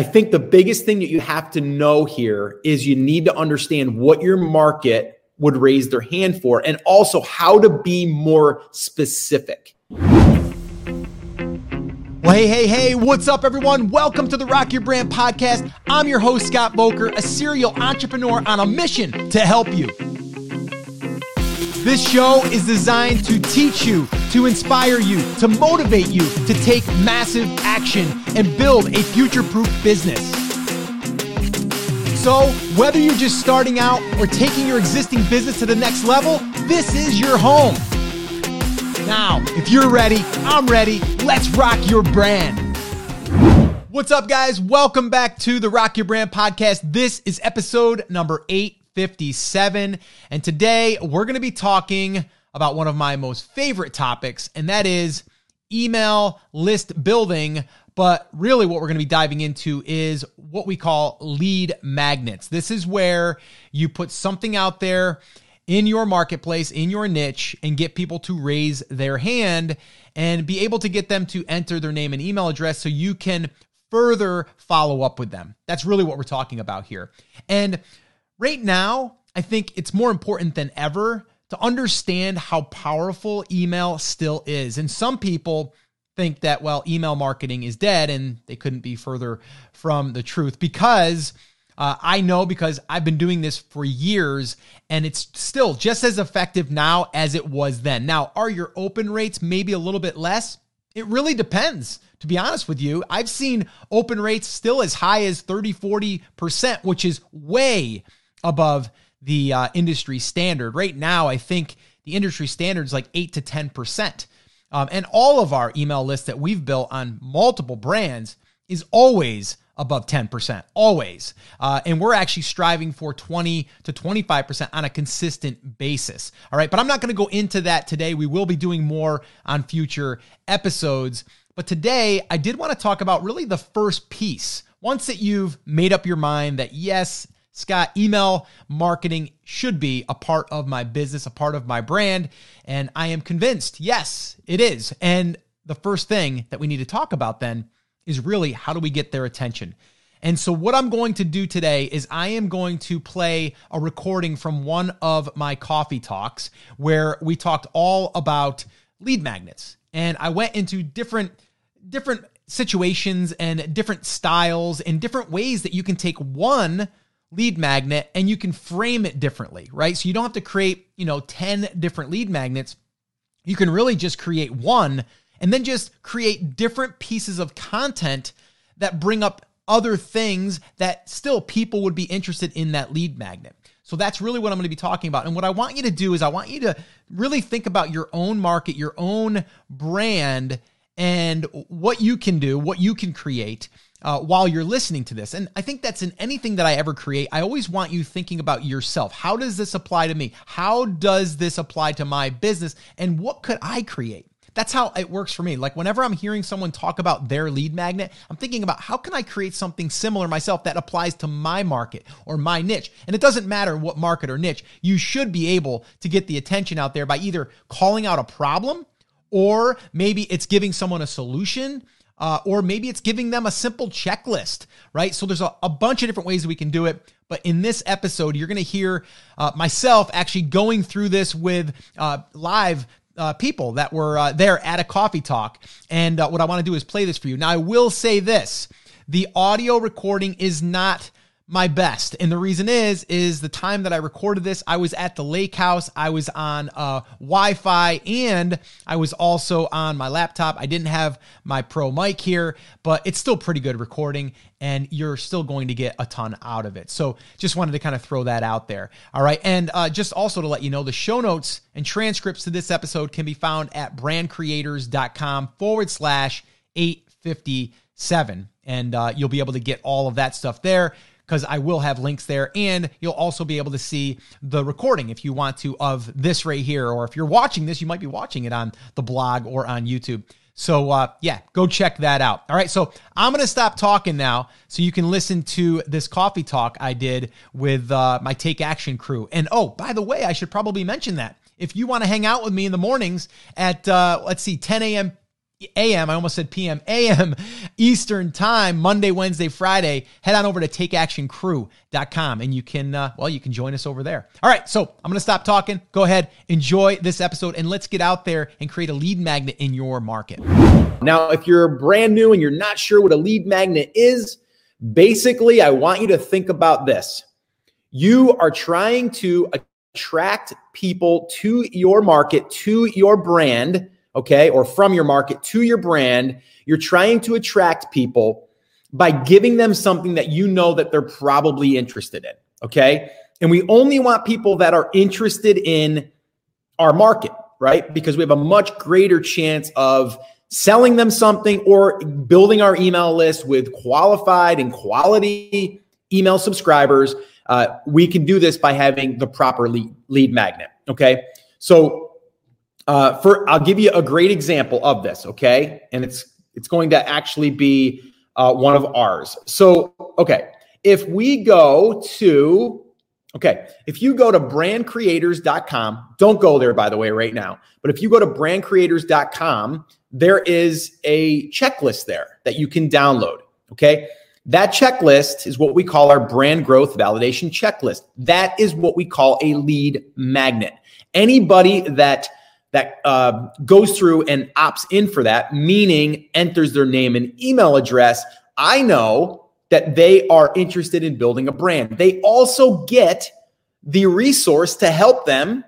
I think the biggest thing that you have to know here is you need to understand what your market would raise their hand for and also how to be more specific. Well, hey, hey, hey, what's up, everyone? Welcome to the Rock Your Brand podcast. I'm your host, Scott Voelker, a serial entrepreneur on a mission to help you. This show is designed to teach you, to inspire you, to motivate you to take massive action and build a future proof business. So, whether you're just starting out or taking your existing business to the next level, this is your home. Now, if you're ready, I'm ready. Let's rock your brand. What's up, guys? Welcome back to the Rock Your Brand podcast. This is episode number eight 57. And today we're going to be talking about one of my most favorite topics, and that is email list building. But really, what we're going to be diving into is what we call lead magnets. This is where you put something out there in your marketplace, in your niche, and get people to raise their hand and be able to get them to enter their name and email address so you can further follow up with them. That's really what we're talking about here. And Right now, I think it's more important than ever to understand how powerful email still is. And some people think that, well, email marketing is dead, and they couldn't be further from the truth because. Uh, I know because I've been doing this for years and it's still just as effective now as it was then. Now, are your open rates maybe a little bit less? It really depends, to be honest with you. I've seen open rates still as high as 30, 40%, which is way above the uh, industry standard. Right now, I think the industry standard is like 8 to 10%. Um, and all of our email lists that we've built on multiple brands is always above 10%, always. Uh, and we're actually striving for 20 to 25% on a consistent basis. All right. But I'm not to go into that today. We will be doing more on future episodes. But today, I did want to talk about really the first piece. Once that you've made up your mind that, yes, Scott, email marketing should be a part of my business, a part of my brand. And I am convinced, yes, it is. And the first thing that we need to talk about then is really how do we get their attention? And so, what I'm going to do today is I am going to play a recording from one of my coffee talks where we talked all about lead magnets. And I went into different, different situations and different styles and different ways that you can take one lead magnet and you can frame it differently, right? So you don't have to create, you know, 10 different lead magnets. You can really just create one and then just create different pieces of content that bring up other things that still people would be interested in that lead magnet. So that's really what I'm going to be talking about. And what I want you to do is I want you to really think about your own market, your own brand, and what you can do, what you can create uh, while you're listening to this. And I think that's in anything that I ever create. I always want you thinking about yourself. How does this apply to me? How does this apply to my business? And what could I create? That's how it works for me. Like whenever I'm hearing someone talk about their lead magnet, I'm thinking about how can I create something similar myself that applies to my market or my niche. And it doesn't matter what market or niche, you should be able to get the attention out there by either calling out a problem or maybe it's giving someone a solution uh, or maybe it's giving them a simple checklist, right? So there's a, a bunch of different ways we can do it. But in this episode, you're going to hear uh, myself actually going through this with uh, live uh, people that were uh, there at a coffee talk. And uh, what I want to do is play this for you. Now, I will say this the audio recording is not my best. And the reason is, is the time that I recorded this, I was at the lake house. I was on uh, Wi-Fi and I was also on my laptop. I didn't have my pro mic here, but it's still pretty good recording and you're still going to get a ton out of it. So just wanted to kind of throw that out there. All right. And uh, just also to let you know, the show notes and transcripts to this episode can be found at brandcreators.com forward slash 857. And uh, you'll be able to get all of that stuff there because I will have links there. And you'll also be able to see the recording if you want to of this right here. Or if you're watching this, you might be watching it on the blog or on YouTube. So, uh, yeah, go check that out. All right. So, I'm going to stop talking now so you can listen to this coffee talk I did with uh, my Take Action crew. And oh, by the way, I should probably mention that. If you want to hang out with me in the mornings at, uh, let's see, 10 a.m. a.m. I almost said p.m. a.m. Eastern Time, Monday, Wednesday, Friday. Head on over to takeactioncrew.com and you can, uh, well, you can join us over there. All right, so I'm going to stop talking. Go ahead, enjoy this episode, and let's get out there and create a lead magnet in your market. Now, if you're brand new and you're not sure what a lead magnet is, basically, I want you to think about this. You are trying to attract people to your market, to your brand okay, or from your market to your brand, you're trying to attract people by giving them something that you know that they're probably interested in, okay? And we only want people that are interested in our market, right? Because we have a much greater chance of selling them something or building our email list with qualified and quality email subscribers. Uh, we can do this by having the proper lead, lead magnet. Okay. So uh, for I'll give you a great example of this, okay? And it's it's going to actually be uh, one of ours. So, okay, if we go to okay, if you go to brandcreators.com, don't go there by the way right now. But if you go to brandcreators.com, there is a checklist there that you can download, okay? That checklist is what we call our brand growth validation checklist. That is what we call a lead magnet. Anybody that that uh, goes through and opts in for that, meaning enters their name and email address, I know that they are interested in building a brand. They also get the resource to help them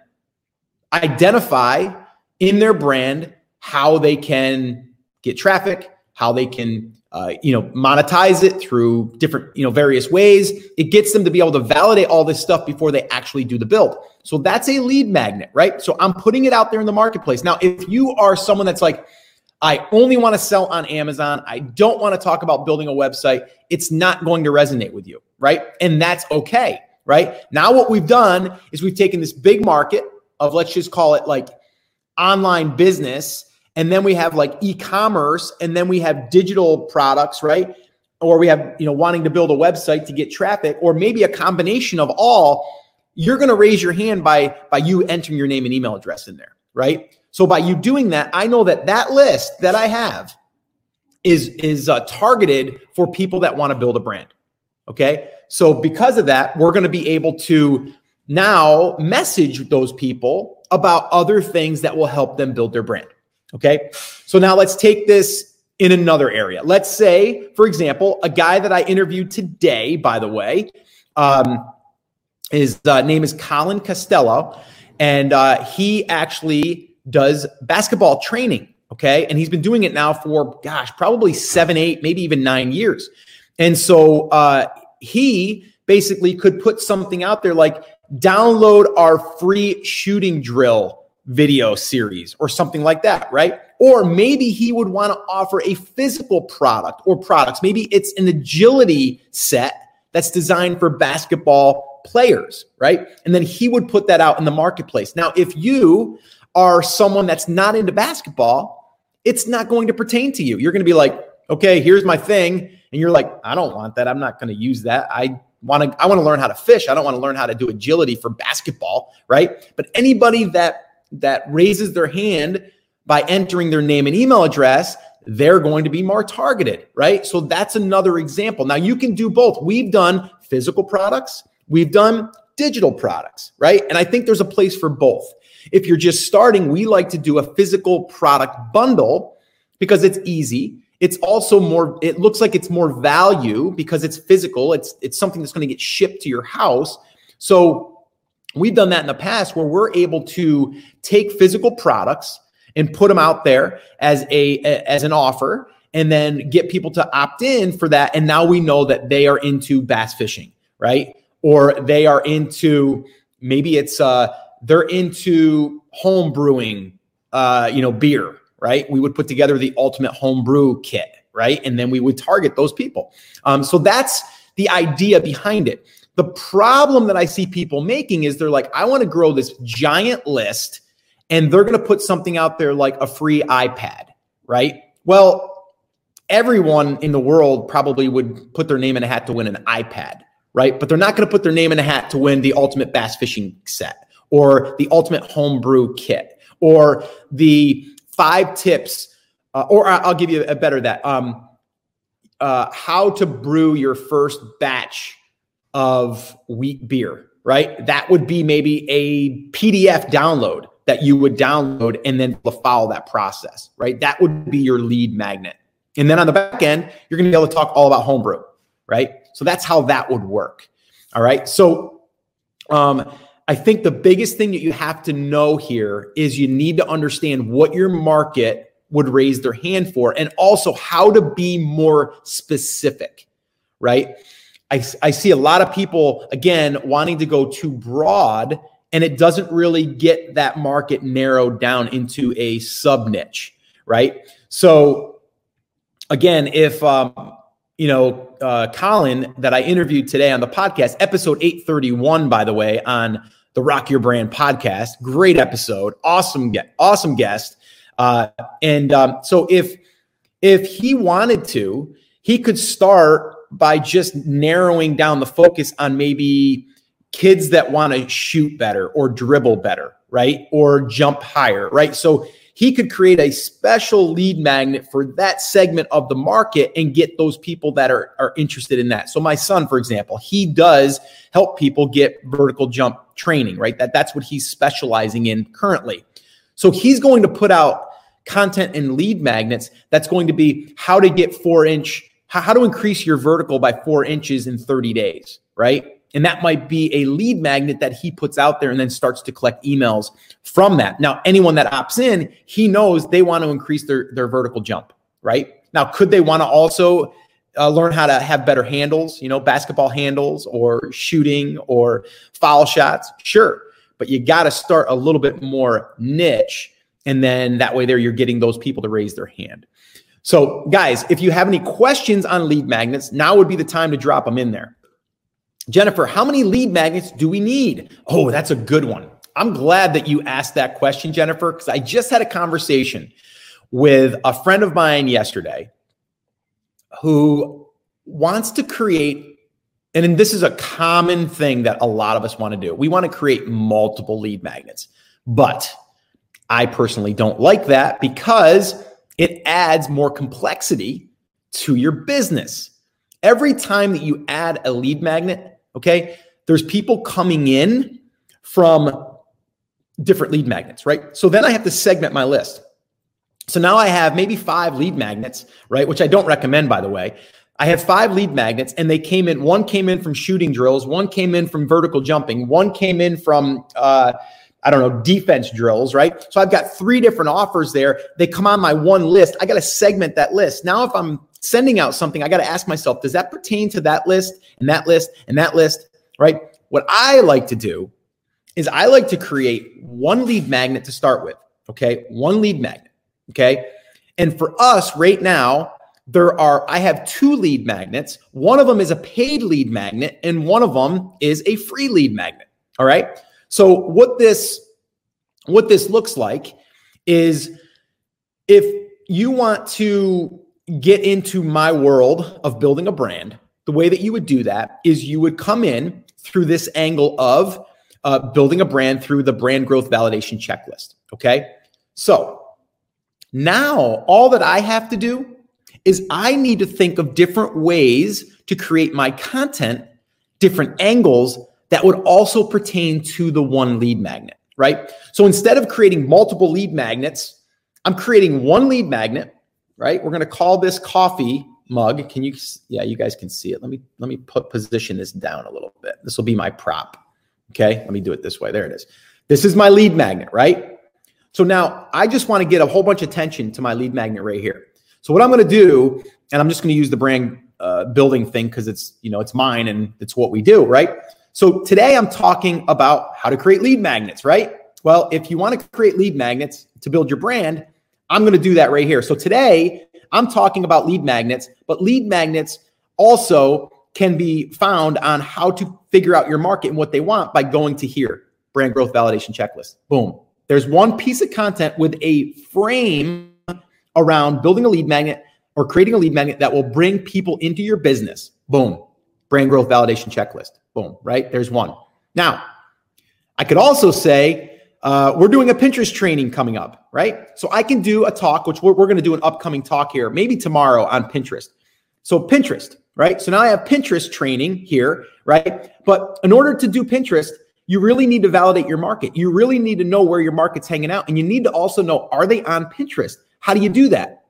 identify in their brand how they can get traffic, how they can uh, you know monetize it through different you know various ways. It gets them to be able to validate all this stuff before they actually do the build. So that's a lead magnet right? So i'm putting it out there in the marketplace. Now if you are someone that's like i only want to sell on amazon. I don't want to talk about building a website. It's not going to resonate with you right? And that's okay right? Now what we've done is we've taken this big market of let's just call it like online business and then we have like e-commerce and then we have digital products right? Or we have you know wanting to build a website to get traffic or maybe a combination of all you're going to raise your hand by by you entering your name and email address in there right? So by you doing that i know that that list that i have is is uh, targeted for people that want to build a brand okay? So because of that we're going to be able to now message those people about other things that will help them build their brand Okay. So now let's take this in another area. Let's say, for example, a guy that I interviewed today, by the way, um, his uh, name is Colin Costello, and uh, he actually does basketball training. Okay. And he's been doing it now for, gosh, probably seven, eight, maybe even nine years. And so uh, he basically could put something out there like download our free shooting drill video series or something like that, right? Or maybe he would want to offer a physical product or products. Maybe it's an agility set that's designed for basketball players, right? And then he would put that out in the marketplace. Now, if you are someone that's not into basketball, it's not going to pertain to you. You're going to be like, okay, here's my thing. And you're like, I don't want that. I'm not going to use that. I want to I want to learn how to fish. I don't want to learn how to do agility for basketball, right? But anybody that that raises their hand by entering their name and email address, they're going to be more targeted, right? So that's another example. Now you can do both. We've done physical products, we've done digital products, right? And I think there's a place for both. If you're just starting, we like to do a physical product bundle because it's easy. It's also more it looks like it's more value because it's physical. It's it's something that's going to get shipped to your house. So We've done that in the past where we're able to take physical products and put them out there as a as an offer and then get people to opt in for that and now we know that they are into bass fishing, right? Or they are into maybe it's uh they're into home brewing uh you know beer, right? We would put together the ultimate home brew kit, right? And then we would target those people. Um so that's the idea behind it. The problem that I see people making is they're like, I want to grow this giant list, and they're going to put something out there like a free iPad, right? Well, everyone in the world probably would put their name in a hat to win an iPad, right? But they're not going to put their name in a hat to win the ultimate bass fishing set or the ultimate homebrew kit or the five tips uh, or I'll give you a better that. Um, uh, how to brew your first batch of wheat beer, right? That would be maybe a PDF download that you would download and then follow that process, right? That would be your lead magnet. And then on the back end, you're going to be able to talk all about homebrew, right? So that's how that would work. All right. So um, I think the biggest thing that you have to know here is you need to understand what your market would raise their hand for and also how to be more specific, right? I, I see a lot of people, again, wanting to go too broad and it doesn't really get that market narrowed down into a sub niche, right? So, again, if um, you know uh, Colin that I interviewed today on the podcast, episode eight thirty one, by the way, on the Rock Your Brand podcast, great episode, awesome awesome guest, uh, and um, so if if he wanted to, he could start by just narrowing down the focus on maybe kids that want to shoot better or dribble better, right? Or jump higher, right? So he could create a special lead magnet for that segment of the market and get those people that are, are interested in that. So my son, for example, he does help people get vertical jump training, right? That that's what he's specializing in currently. So he's going to put out content and lead magnets that's going to be how to get four inch, how, how to increase your vertical by four inches in 30 days, right? And that might be a lead magnet that he puts out there and then starts to collect emails from that. Now, anyone that opts in, he knows they want to increase their, their vertical jump, right? Now, could they want to also uh, learn how to have better handles, you know, basketball handles or shooting or foul shots? Sure. But you got to start a little bit more niche. And then that way, there you're getting those people to raise their hand. So, guys, if you have any questions on lead magnets, now would be the time to drop them in there. Jennifer, how many lead magnets do we need? Oh, that's a good one. I'm glad that you asked that question, Jennifer, because I just had a conversation with a friend of mine yesterday who wants to create, and this is a common thing that a lot of us want to do. We want to create multiple lead magnets, but I personally don't like that because it adds more complexity to your business. Every time that you add a lead magnet, Okay. There's people coming in from different lead magnets, right? So then I have to segment my list. So now I have maybe five lead magnets, right? Which I don't recommend, by the way. I have five lead magnets, and they came in. One came in from shooting drills, one came in from vertical jumping, one came in from, uh, I don't know, defense drills, right? So I've got three different offers there. They come on my one list. I got to segment that list. Now, if I'm sending out something, I got to ask myself, does that pertain to that list and that list and that list, right? What I like to do is I like to create one lead magnet to start with, okay? One lead magnet, okay? And for us right now, there are I have two lead magnets. One of them is a paid lead magnet and one of them is a free lead magnet, all right? So what this what this looks like is if you want to get into my world of building a brand, the way that you would do that is you would come in through this angle of uh, building a brand through the brand growth validation checklist. Okay. So now all that I have to do is I need to think of different ways to create my content, different angles that would also pertain to the one lead magnet, right? So instead of creating multiple lead magnets, I'm creating one lead magnet right? We're going to call this coffee mug. Can you, yeah, you guys can see it. Let me, let me put position this down a little bit. This will be my prop. Okay. Let me do it this way. There it is. This is my lead magnet, right? So now I just want to get a whole bunch of attention to my lead magnet right here. So what I'm going to do, and I'm just going to use the brand uh, building thing because it's, you know, it's mine and it's what we do, right? So today I'm talking about how to create lead magnets, right? Well, if you want to create lead magnets to build your brand, I'm going to do that right here. So today I'm talking about lead magnets, but lead magnets also can be found on how to figure out your market and what they want by going to here, brand growth validation checklist. Boom. There's one piece of content with a frame around building a lead magnet or creating a lead magnet that will bring people into your business. Boom. Brand growth validation checklist. Boom. Right? There's one. Now, I could also say, Uh, we're doing a Pinterest training coming up, right? So I can do a talk, which we're, we're going to do an upcoming talk here, maybe tomorrow on Pinterest. So Pinterest, right? So now I have Pinterest training here, right? But in order to do Pinterest, you really need to validate your market. You really need to know where your market's hanging out. And you need to also know, are they on Pinterest? How do you do that?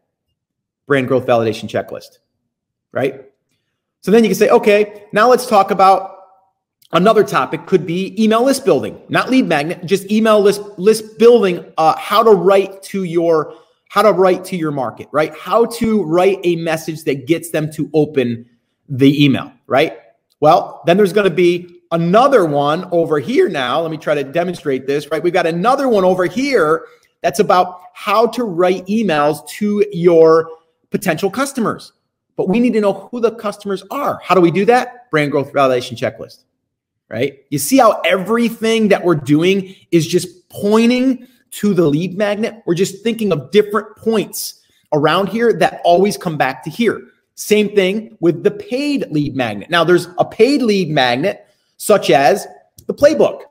Brand growth validation checklist, right? So then you can say, okay, now let's talk about Another topic could be email list building, not lead magnet, just email list list building. Uh, how to write to your how to write to your market, right? How to write a message that gets them to open the email, right? Well, then there's going to be another one over here now. Let me try to demonstrate this, right? We've got another one over here that's about how to write emails to your potential customers. But we need to know who the customers are. How do we do that? Brand growth validation checklist right? You see how everything that we're doing is just pointing to the lead magnet? We're just thinking of different points around here that always come back to here. Same thing with the paid lead magnet. Now, there's a paid lead magnet, such as the playbook,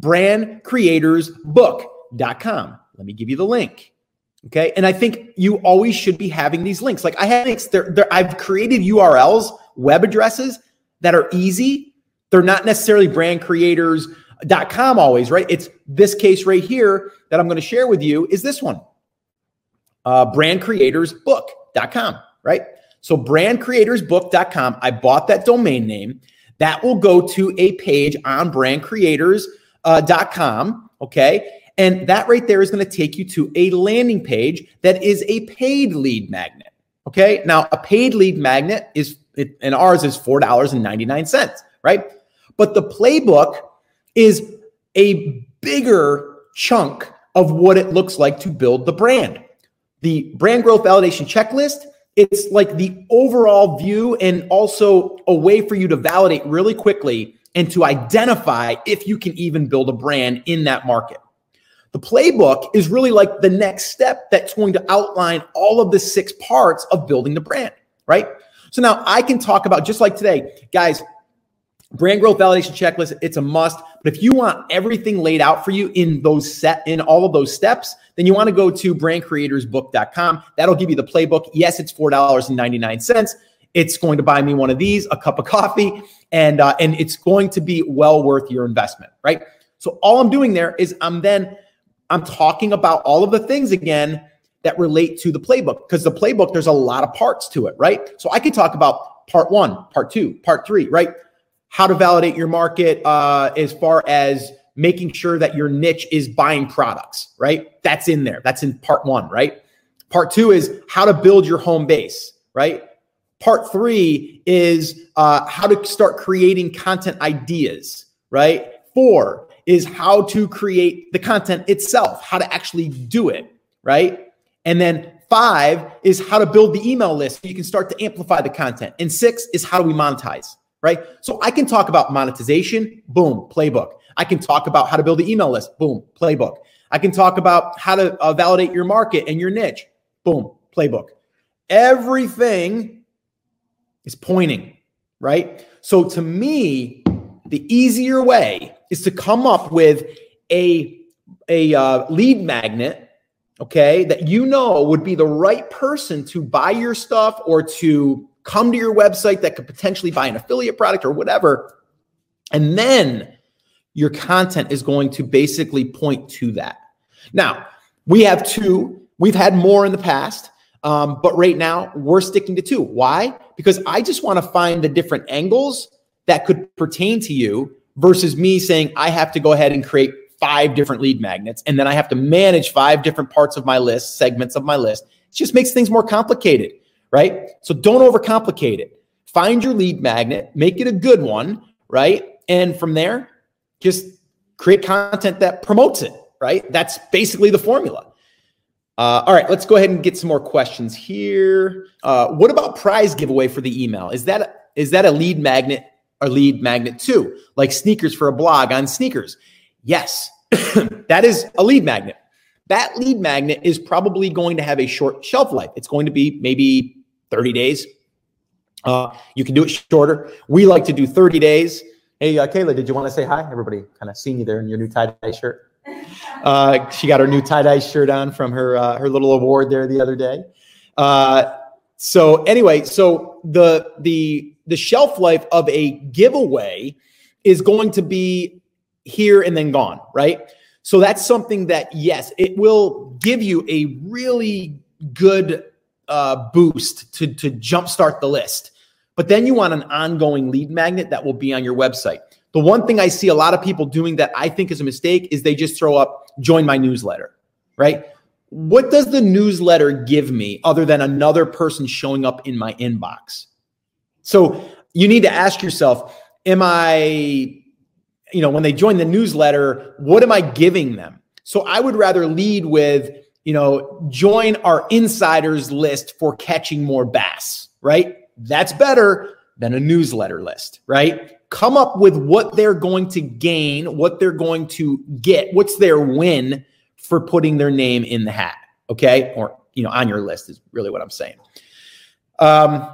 brandcreatorsbook.com. Let me give you the link. Okay. And I think you always should be having these links. Like I have links, I've created URLs, web addresses that are easy they're not necessarily brand creators.com always, right? It's this case right here that I'm going to share with you is this one. Uh, brandcreatorsbook.com, right? So brandcreatorsbook.com, I bought that domain name. That will go to a page on brandcreators.com, uh, okay? And that right there is going to take you to a landing page that is a paid lead magnet. Okay. Now, a paid lead magnet is, it, and ours is $4.99, right? But the playbook is a bigger chunk of what it looks like to build the brand. The brand growth validation checklist, it's like the overall view and also a way for you to validate really quickly and to identify if you can even build a brand in that market. The playbook is really like the next step that's going to outline all of the six parts of building the brand, right? So now I can talk about just like today, guys, brand growth validation checklist it's a must. But if you want everything laid out for you in those set in all of those steps then you want to go to brandcreatorsbook.com that'll give you the playbook. Yes it's $4.99 it's going to buy me one of these a cup of coffee and uh, and it's going to be well worth your investment right? So all i'm doing there is i'm then i'm talking about all of the things again that relate to the playbook because the playbook there's a lot of parts to it right so i could talk about part one part two part three right how to validate your market uh, as far as making sure that your niche is buying products, right? That's in there. That's in part one, right? Part two is how to build your home base, right? Part three is uh, how to start creating content ideas, right? Four is how to create the content itself, how to actually do it, right? And then five is how to build the email list so you can start to amplify the content. And six is how do we monetize? right? So I can talk about monetization, boom, playbook. I can talk about how to build the email list, boom, playbook. I can talk about how to uh, validate your market and your niche, boom, playbook. Everything is pointing, right? So to me, the easier way is to come up with a a uh, lead magnet, okay, that you know would be the right person to buy your stuff or to come to your website that could potentially buy an affiliate product or whatever. And then your content is going to basically point to that. Now, we have two, we've had more in the past. Um, but right now, we're sticking to two. Why? Because I just want to find the different angles that could pertain to you versus me saying I have to go ahead and create five different lead magnets and then I have to manage five different parts of my list, segments of my list. It just makes things more complicated right? So don't overcomplicate it. Find your lead magnet, make it a good one, right? And from there, just create content that promotes it, right? That's basically the formula. Uh, all right, let's go ahead and get some more questions here. Uh, what about prize giveaway for the email? Is that is that a lead magnet or lead magnet too? Like sneakers for a blog on sneakers? Yes, that is a lead magnet. That lead magnet is probably going to have a short shelf life. It's going to be maybe 30 days. Uh, you can do it shorter. We like to do 30 days. Hey, uh, Kayla, did you want to say hi? Everybody kind of seeing you there in your new tie dye shirt. Uh, she got her new tie dye shirt on from her uh, her little award there the other day. Uh, so anyway, so the the the shelf life of a giveaway is going to be here and then gone, right? So that's something that yes, it will give you a really good uh, boost to to jumpstart the list. But then you want an ongoing lead magnet that will be on your website. The one thing I see a lot of people doing that I think is a mistake is they just throw up join my newsletter, right? What does the newsletter give me other than another person showing up in my inbox? So you need to ask yourself, am I, you know, when they join the newsletter, what am I giving them? So I would rather lead with, you know, join our insiders list for catching more bass, right? That's better than a newsletter list, right? Come up with what they're going to gain, what they're going to get, what's their win for putting their name in the hat, okay? Or, you know, on your list is really what I'm saying. Um,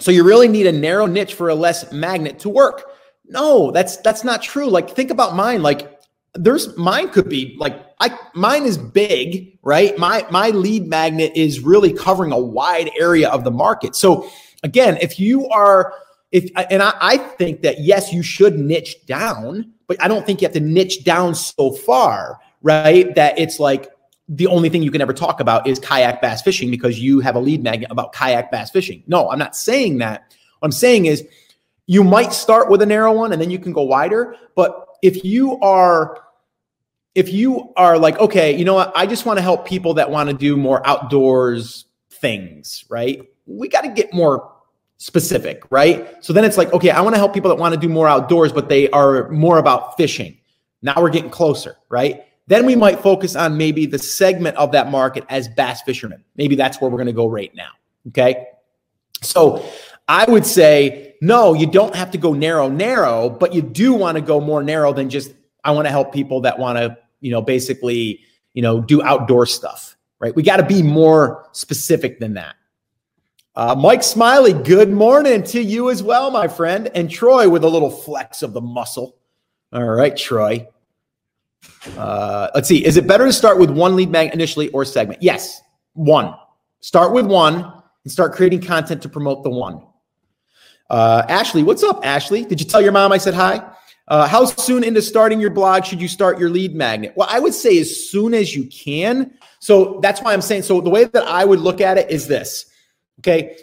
so you really need a narrow niche for a less magnet to work. No, that's that's not true. Like think about mine. Like there's mine could be like I mine is big, right? My my lead magnet is really covering a wide area of the market. So again, if you are if and I, I think that yes, you should niche down, but I don't think you have to niche down so far, right? That it's like the only thing you can ever talk about is kayak bass fishing because you have a lead magnet about kayak bass fishing. No, I'm not saying that. What I'm saying is you might start with a narrow one and then you can go wider. But if you are if you are like, okay, you know what, I just want to help people that want to do more outdoors things, right? We got to get more specific, right? So then it's like, okay, I want to help people that want to do more outdoors, but they are more about fishing. Now we're getting closer, right? Then we might focus on maybe the segment of that market as bass fishermen. Maybe that's where we're going to go right now. Okay. So I would say, no, you don't have to go narrow, narrow, but you do want to go more narrow than just, I want to help people that want to, you know, basically, you know, do outdoor stuff, right? We got to be more specific than that. Uh, Mike Smiley, good morning to you as well, my friend. And Troy with a little flex of the muscle. All right, Troy. Uh, let's see. Is it better to start with one lead magnet initially or segment? Yes, one. Start with one and start creating content to promote the one. Uh, Ashley, what's up, Ashley? Did you tell your mom I said hi? Uh, how soon into starting your blog should you start your lead magnet? Well, I would say as soon as you can. So that's why I'm saying. So the way that I would look at it is this. Okay,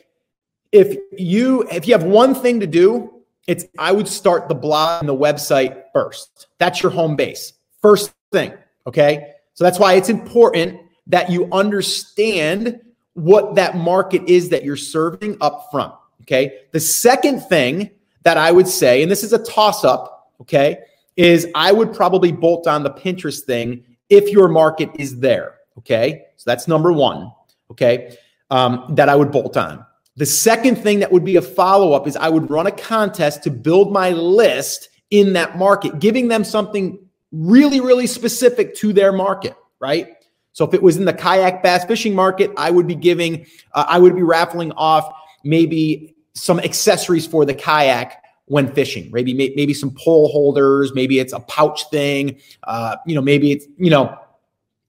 if you if you have one thing to do, it's I would start the blog and the website first. That's your home base. First thing, okay? So that's why it's important that you understand what that market is that you're serving up front, okay? The second thing that I would say, and this is a toss up, okay, is I would probably bolt on the Pinterest thing if your market is there, okay? So that's number one, okay, um, that I would bolt on. The second thing that would be a follow up is I would run a contest to build my list in that market, giving them something really, really specific to their market, right? So if it was in the kayak bass fishing market, I would be giving, uh, I would be raffling off maybe some accessories for the kayak when fishing. Maybe maybe some pole holders. Maybe it's a pouch thing. Uh, you know, maybe it's you know,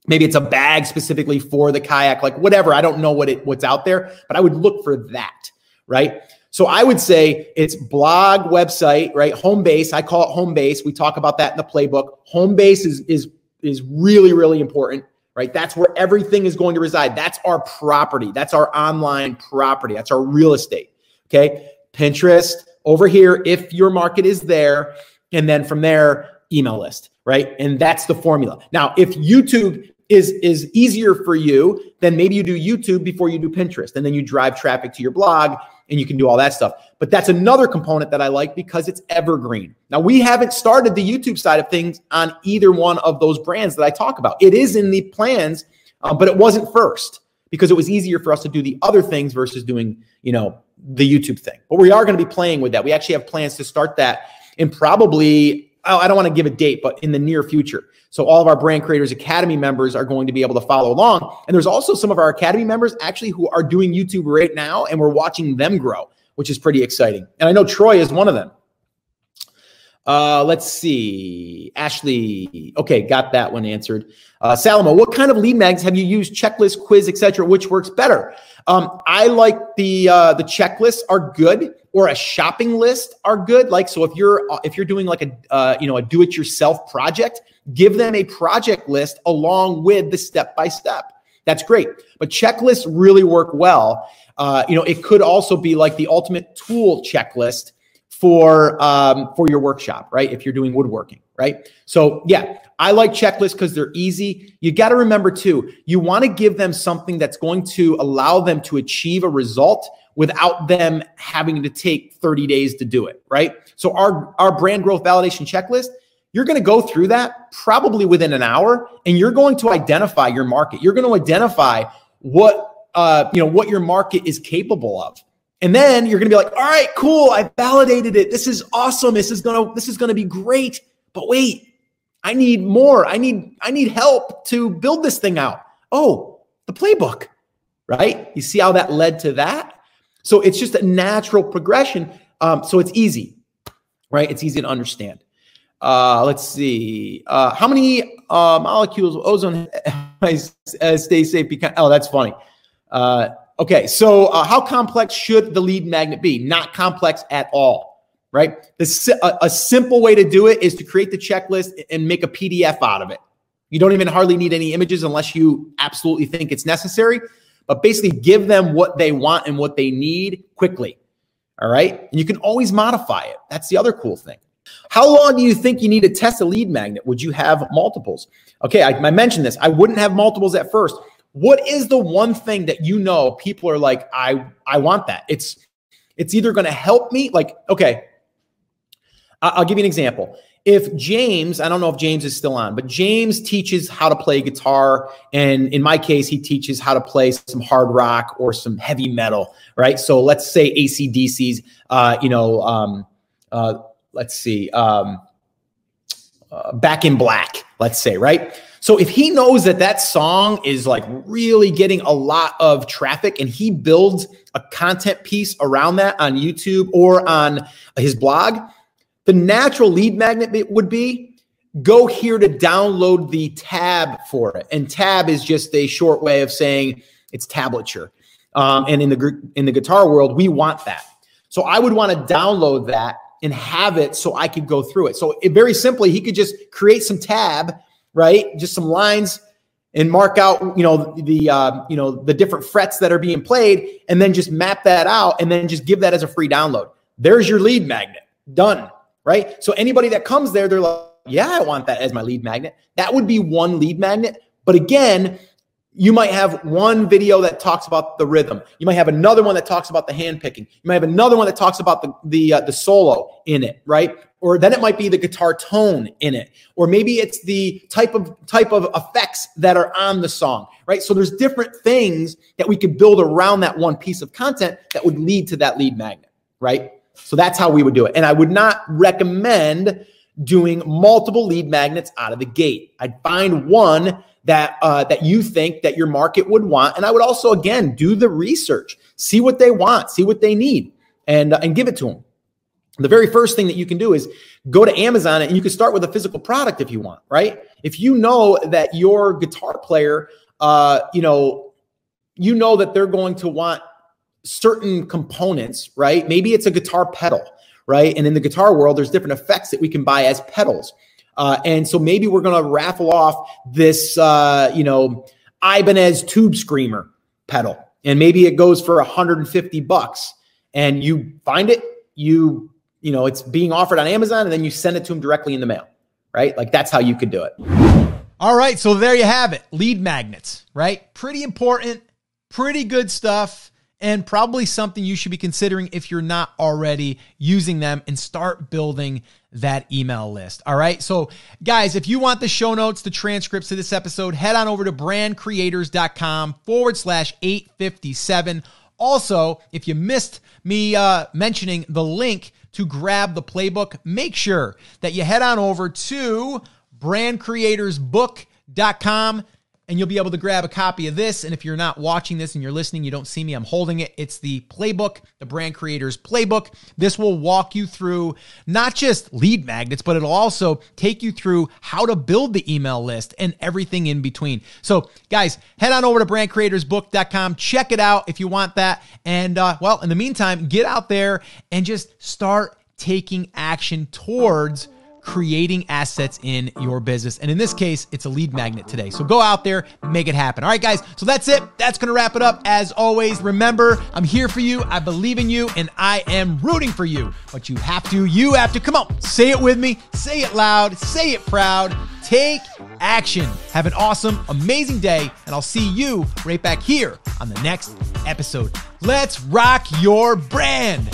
maybe it's a bag specifically for the kayak. Like whatever. I don't know what it what's out there, but I would look for that. Right. So I would say it's blog, website, right? Home base. I call it home base. We talk about that in the playbook. Home base is is is really really important, right? That's where everything is going to reside. That's our property. That's our online property. That's our real estate. Okay? Pinterest over here if your market is there and then from there email list, right? And that's the formula. Now, if YouTube is is easier for you, then maybe you do YouTube before you do Pinterest and then you drive traffic to your blog and you can do all that stuff. But that's another component that I like because it's evergreen. Now, we haven't started the YouTube side of things on either one of those brands that I talk about. It is in the plans, uh, but it wasn't first because it was easier for us to do the other things versus doing, you know, the YouTube thing. But we are going to be playing with that. We actually have plans to start that in probably, I don't want to give a date, but in the near future. So all of our Brand Creators Academy members are going to be able to follow along. And there's also some of our Academy members actually who are doing YouTube right now, and we're watching them grow, which is pretty exciting. And I know Troy is one of them. Uh, let's see. Ashley. Okay, got that one answered. Uh, what kind of lead mags have you used? Checklist, quiz, etc. Which works better? Um, I like the uh, the checklists are good, or a shopping list are good. Like so, if you're if you're doing like a uh, you know a do it yourself project, give them a project list along with the step by step. That's great. But checklists really work well. Uh, you know, it could also be like the ultimate tool checklist for um, for your workshop, right? If you're doing woodworking, right? So yeah, I like checklists because they're easy. You got to remember too, you want to give them something that's going to allow them to achieve a result without them having to take 30 days to do it, right? So our our brand growth validation checklist, you're going to go through that probably within an hour, and you're going to identify your market. You're going to identify what uh, you know what your market is capable of. And then you're going to be like, all right, cool. I validated it. This is awesome. This is going to, this is going to be great. But wait, I need more. I need, I need help to build this thing out. Oh, the playbook, right? You see how that led to that? So it's just a natural progression. Um, so it's easy, right? It's easy to understand. Uh, let's see. Uh, how many uh, molecules of ozone stay safe? Because, oh, that's funny. Uh, Okay, so uh, how complex should the lead magnet be? Not complex at all, right? The, a, a simple way to do it is to create the checklist and make a PDF out of it. You don't even hardly need any images unless you absolutely think it's necessary. But basically, give them what they want and what they need quickly. All right. And you can always modify it. That's the other cool thing. How long do you think you need to test a lead magnet? Would you have multiples? Okay, I, I mentioned this. I wouldn't have multiples at first. What is the one thing that you know people are like, I I want that. It's it's either going to help me, like, okay, I'll give you an example. If James, I don't know if James is still on, but James teaches how to play guitar. And in my case, he teaches how to play some hard rock or some heavy metal, right? So let's say ACDC's, uh, you know, um, uh, let's see, um, uh, Back in Black, let's say, right? So if he knows that that song is like really getting a lot of traffic and he builds a content piece around that on YouTube or on his blog, the natural lead magnet would be go here to download the tab for it. And tab is just a short way of saying it's tablature. Um, and in the in the guitar world, we want that. So I would want to download that and have it so I could go through it. So it, very simply, he could just create some tab right? Just some lines and mark out, you know, the uh, you know the different frets that are being played, and then just map that out, and then just give that as a free download. There's your lead magnet, done, right? So anybody that comes there, they're like, yeah, I want that as my lead magnet. That would be one lead magnet. But again, you might have one video that talks about the rhythm. You might have another one that talks about the hand picking. You might have another one that talks about the the uh, the solo in it, right? or then it might be the guitar tone in it or maybe it's the type of type of effects that are on the song right so there's different things that we could build around that one piece of content that would lead to that lead magnet right so that's how we would do it. And i would not recommend doing multiple lead magnets out of the gate. I'd find one that uh, that you think that your market would want. And i would also again do the research see what they want see what they need and uh, and give it to them the very first thing that you can do is go to Amazon and you can start with a physical product if you want, right? If you know that your guitar player, uh, you know, you know that they're going to want certain components, right? Maybe it's a guitar pedal, right? And in the guitar world, there's different effects that we can buy as pedals. Uh, and so maybe we're going to raffle off this, uh, you know, Ibanez Tube Screamer pedal, and maybe it goes for 150 bucks. And you find it, you you know, it's being offered on Amazon and then you send it to them directly in the mail, right? Like that's how you could do it. All right. So there you have it lead magnets, right? Pretty important, pretty good stuff, and probably something you should be considering if you're not already using them and start building that email list. All right. So, guys, if you want the show notes, the transcripts to this episode, head on over to brandcreators.com forward slash 857. Also, if you missed me uh, mentioning the link to grab the playbook, make sure that you head on over to brandcreatorsbook.com. and you'll be able to grab a copy of this. And if you're not watching this and you're listening, you don't see me, I'm holding it. It's the playbook, the brand creators playbook. This will walk you through not just lead magnets, but it'll also take you through how to build the email list and everything in between. So, guys, head on over to brandcreatorsbook.com. Check it out if you want that. And, uh, well, in the meantime, get out there and just start taking action towards creating assets in your business. And in this case, it's a lead magnet today. So go out there, make it happen. All right, guys. So that's it. That's going to wrap it up. As always, remember, I'm here for you. I believe in you and I am rooting for you. But you have to, you have to, come on, say it with me, say it loud, say it proud, take action. Have an awesome, amazing day. And I'll see you right back here on the next episode. Let's rock your brand.